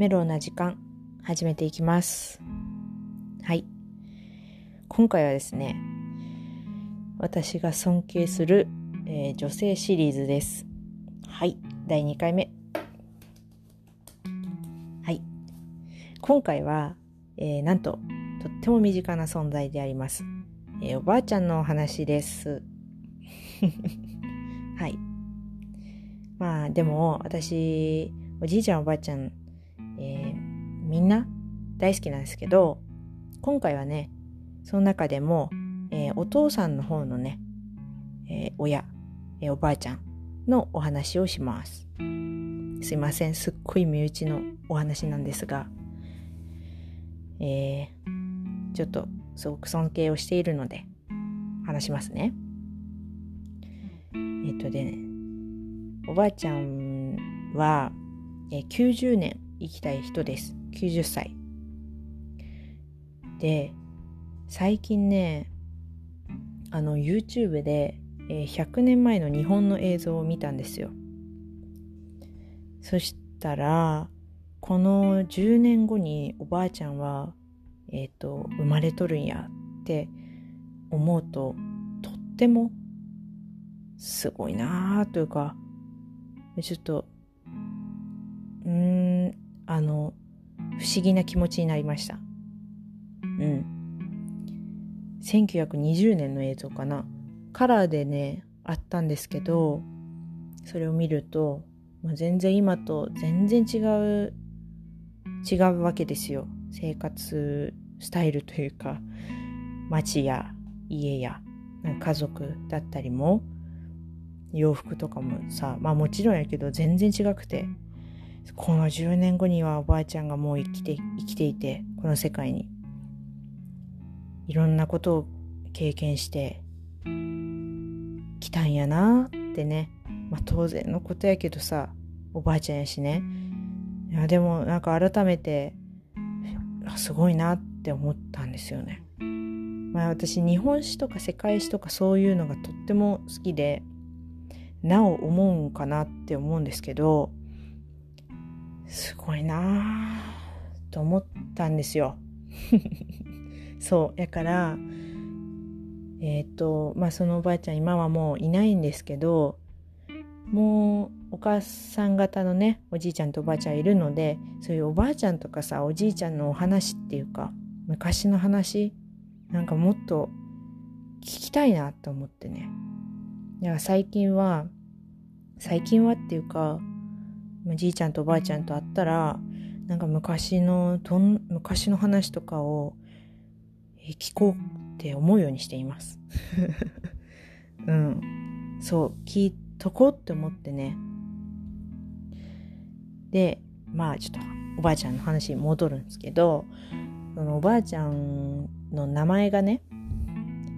メロウな時間始めていきます。はい。今回はですね私が尊敬する、えー、女性シリーズです。はい。第2回目。はい。今回は、えー、なんととっても身近な存在であります、えー、おばあちゃんのお話です。はい。まあでも私おじいちゃんおばあちゃん、みんな大好きなんですけど今回はねその中でも、えー、お父さんの方のね、えー、親、えおばあちゃんのお話をしますすいませんすっごい身内のお話なんですがえちょっとすごく尊敬をしているので話しますねえっとでねおばあちゃんは、え90年生きたい人です。90歳。で、最近ね、あの YouTube で、100年前の日本の映像を見たんですよ。そしたら、この10年後におばあちゃんは、えっ、ー、と、生まれとるんやって思うと、とってもすごいなあというか、ちょっと、うん、あの、不思議な気持ちになりました。うん。1920年の映像かな。カラーでね、あったんですけど、それを見ると、まあ、全然今と全然違う、違うわけですよ。生活スタイルというか、街や家や家族だったりも、洋服とかもさまあもちろんやけど全然違くてこの10年後にはおばあちゃんがもう生きて生きていてこの世界に。いろんなことを経験してきたんやなってね。まあ当然のことやけどさおばあちゃんやしね。いやでもなんか改めてすごいなって思ったんですよね。まあ私日本史とか世界史とかそういうのがとっても好きでなお思うんかなって思うんですけどすごいなぁと思ったんですよ。そうやからえっ、ー、とまあそのおばあちゃん今はもういないんですけどもうお母さん方のねおじいちゃんとおばあちゃんいるのでそういうおばあちゃんとかさおじいちゃんのお話っていうか昔の話なんかもっと聞きたいなと思ってねだから最近は、最近はっていうか、じいちゃんとおばあちゃんと会ったら、なんか昔の、どん、昔の話とかを聞こうって思うようにしています。うん。そう、聞いとこうって思ってね。で、まあちょっとおばあちゃんの話に戻るんですけど、そのおばあちゃんの名前がね、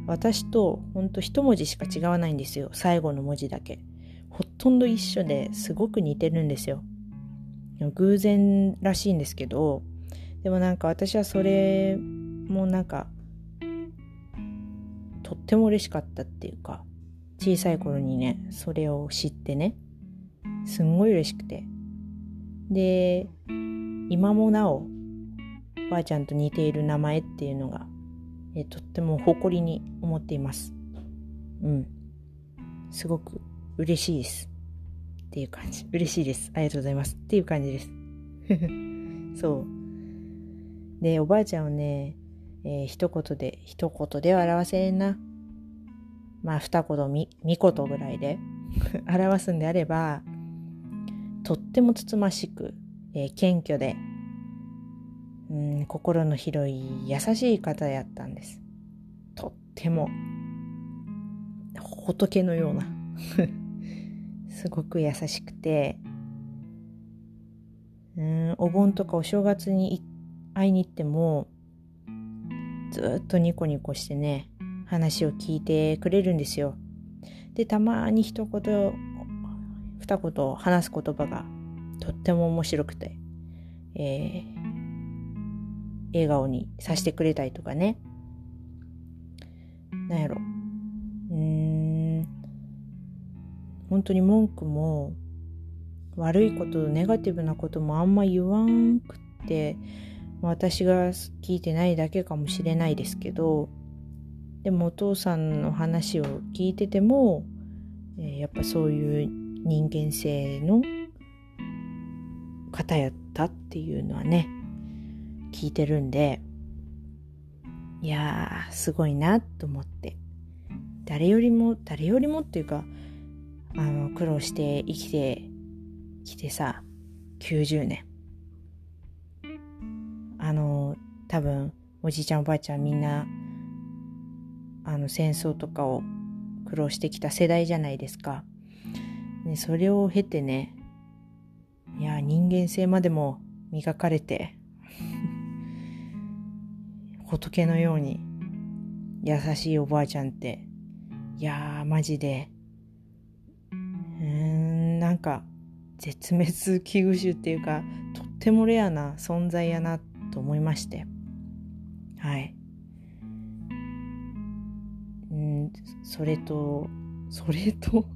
私とほんと一文字しか違わないんですよ最後の文字だけほとんど一緒ですごく似てるんですよ偶然らしいんですけどでもなんか私はそれもなんかとっても嬉しかったっていうか小さい頃にねそれを知ってねすんごい嬉しくてで今もなおばあちゃんと似ている名前っていうのがえとっても誇りに思っています。うん。すごく嬉しいです。っていう感じ。嬉しいです。ありがとうございます。っていう感じです。そう。で、おばあちゃんをね、えー、一言で、一言では表せんな。まあ、二言、み、三言ぐらいで 表すんであれば、とってもつつましく、えー、謙虚で、うん心の広い優しい方やったんですとっても仏のような すごく優しくてうんお盆とかお正月に会いに行ってもずっとニコニコしてね話を聞いてくれるんですよでたまに一言二言話す言葉がとっても面白くて、えー、笑顔にさせてくれたりとかね。なんやろ。うん。本当に文句も悪いことネガティブなこともあんま言わんくって私が聞いてないだけかもしれないですけどでもお父さんの話を聞いてても、やっぱそういう人間性の方やったっていうのはね聞いてるんでいやーすごいなと思って。誰よりも誰よりもっていうかあの苦労して生きてきてさ90年あの多分おじいちゃんおばあちゃんみんなあの戦争とかを苦労してきた世代じゃないですか。ね、それを経てねいや人間性までも磨かれて 仏のように優しいおばあちゃんっていやーマジでなんか絶滅危惧種っていうかとってもレアな存在やなと思いまして。はい。んそれとそれと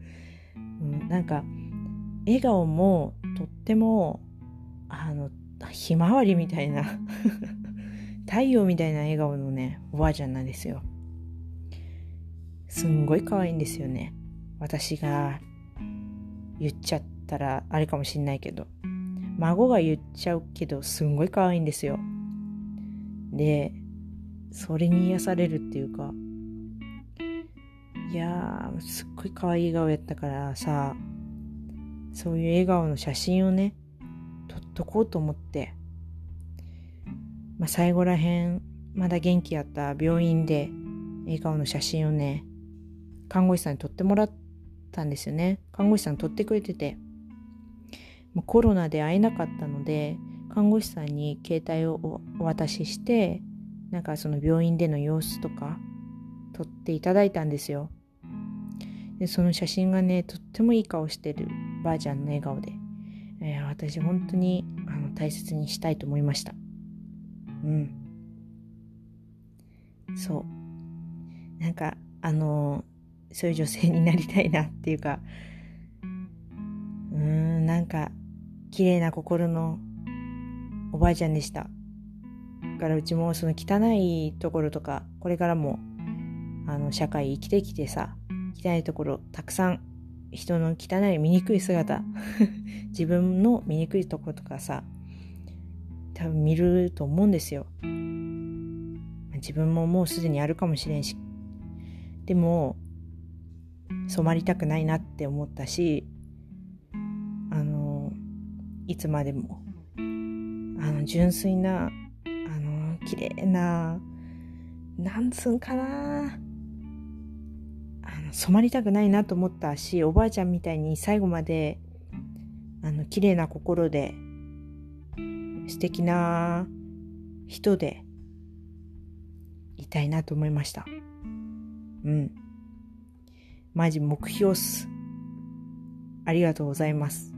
うん、なんか笑顔もとってもあのひまわりみたいな 太陽みたいな笑顔のねおばあちゃんなんですよ。すんごい可愛いんですよね。私が言っちゃったらあれかもしんないけど孫が言っちゃうけどすんごい可愛いんですよ。でそれに癒されるっていうかいやーすっごい可愛い笑顔やったからさそういう笑顔の写真をね撮っとこうと思って、まあ、最後らへんまだ元気やった病院で笑顔の写真をね看護師さんに撮ってもらったんですよね。看護師さん撮ってくれてて。コロナで会えなかったので看護師さんに携帯をお渡ししてなんかその病院での様子とか撮っていただいたんですよ。でその写真がねとってもいい顔してるばあちゃんの笑顔で、えー、私本当にあの大切にしたいと思いました。うん。そう。なんかあのそういう女性になりたいなっていうかうーんなんか綺麗な心のおばあちゃんでした。だからうちもその汚いところとかこれからもあの社会生きてきてさ汚いところたくさん人の汚い醜い姿 自分の醜いところとかさ多分見ると思うんですよ。自分ももうすでにあるかもしれんし。でも染まりたくないなって思ったしあのいつまでもあの純粋なあの綺麗ななんつうんかなあの染まりたくないなと思ったしおばあちゃんみたいに最後まであの綺麗な心で素敵な人でいたいなと思いました。うん。マジ目標っす。ありがとうございます。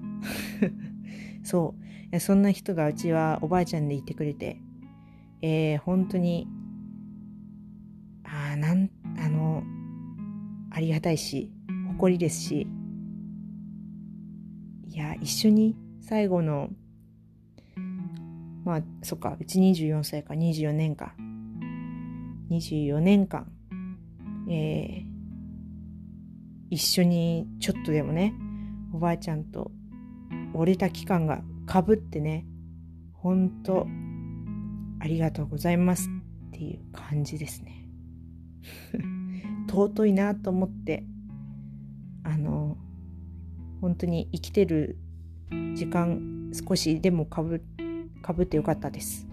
そう。そんな人がうちはおばあちゃんでいてくれて。えー、本当にあなんあのありがたいし誇りですし。いや一緒に最後のまあそっかうち24歳か24年間24年間。えー、一緒にちょっとでもねおばあちゃんと折れた期間がかぶってねほんとありがとうございますっていう感じですね。尊いなと思ってあの本当に生きてる時間少しでもかぶかぶってよかったです。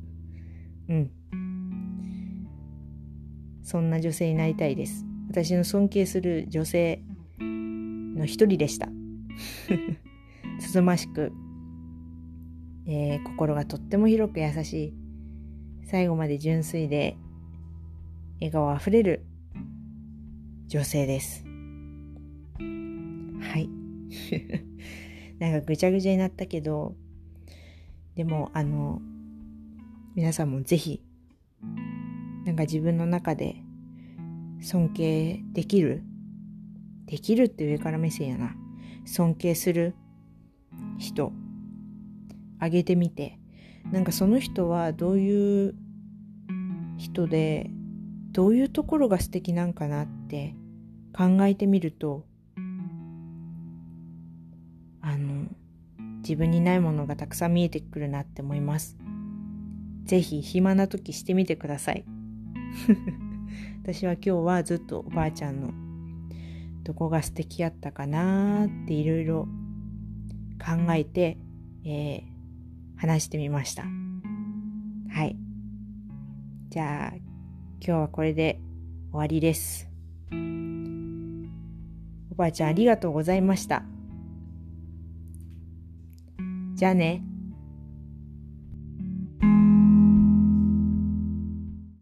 うん。そんな女性になりたいです。私の尊敬する女性の一人でした つつましく、えー、心がとっても広く優しい最後まで純粋で笑顔あふれる女性です。はい。なんかぐちゃぐちゃになったけど、でもあの、皆さんもぜひ、なんか自分の中で尊敬できる？できるって上から目線やな。尊敬する人。あげてみて。なんかその人はどういう人でどういうところが素敵なんかなって考えてみるとあの自分にないものがたくさん見えてくるなって思います。ぜひ暇な時してみてください。私は今日はずっとおばあちゃんのどこが素敵やったかなっていろいろ考えて、えー、話してみました。はい。じゃあ、今日はこれで終わりです。おばあちゃんありがとうございました。じゃあね。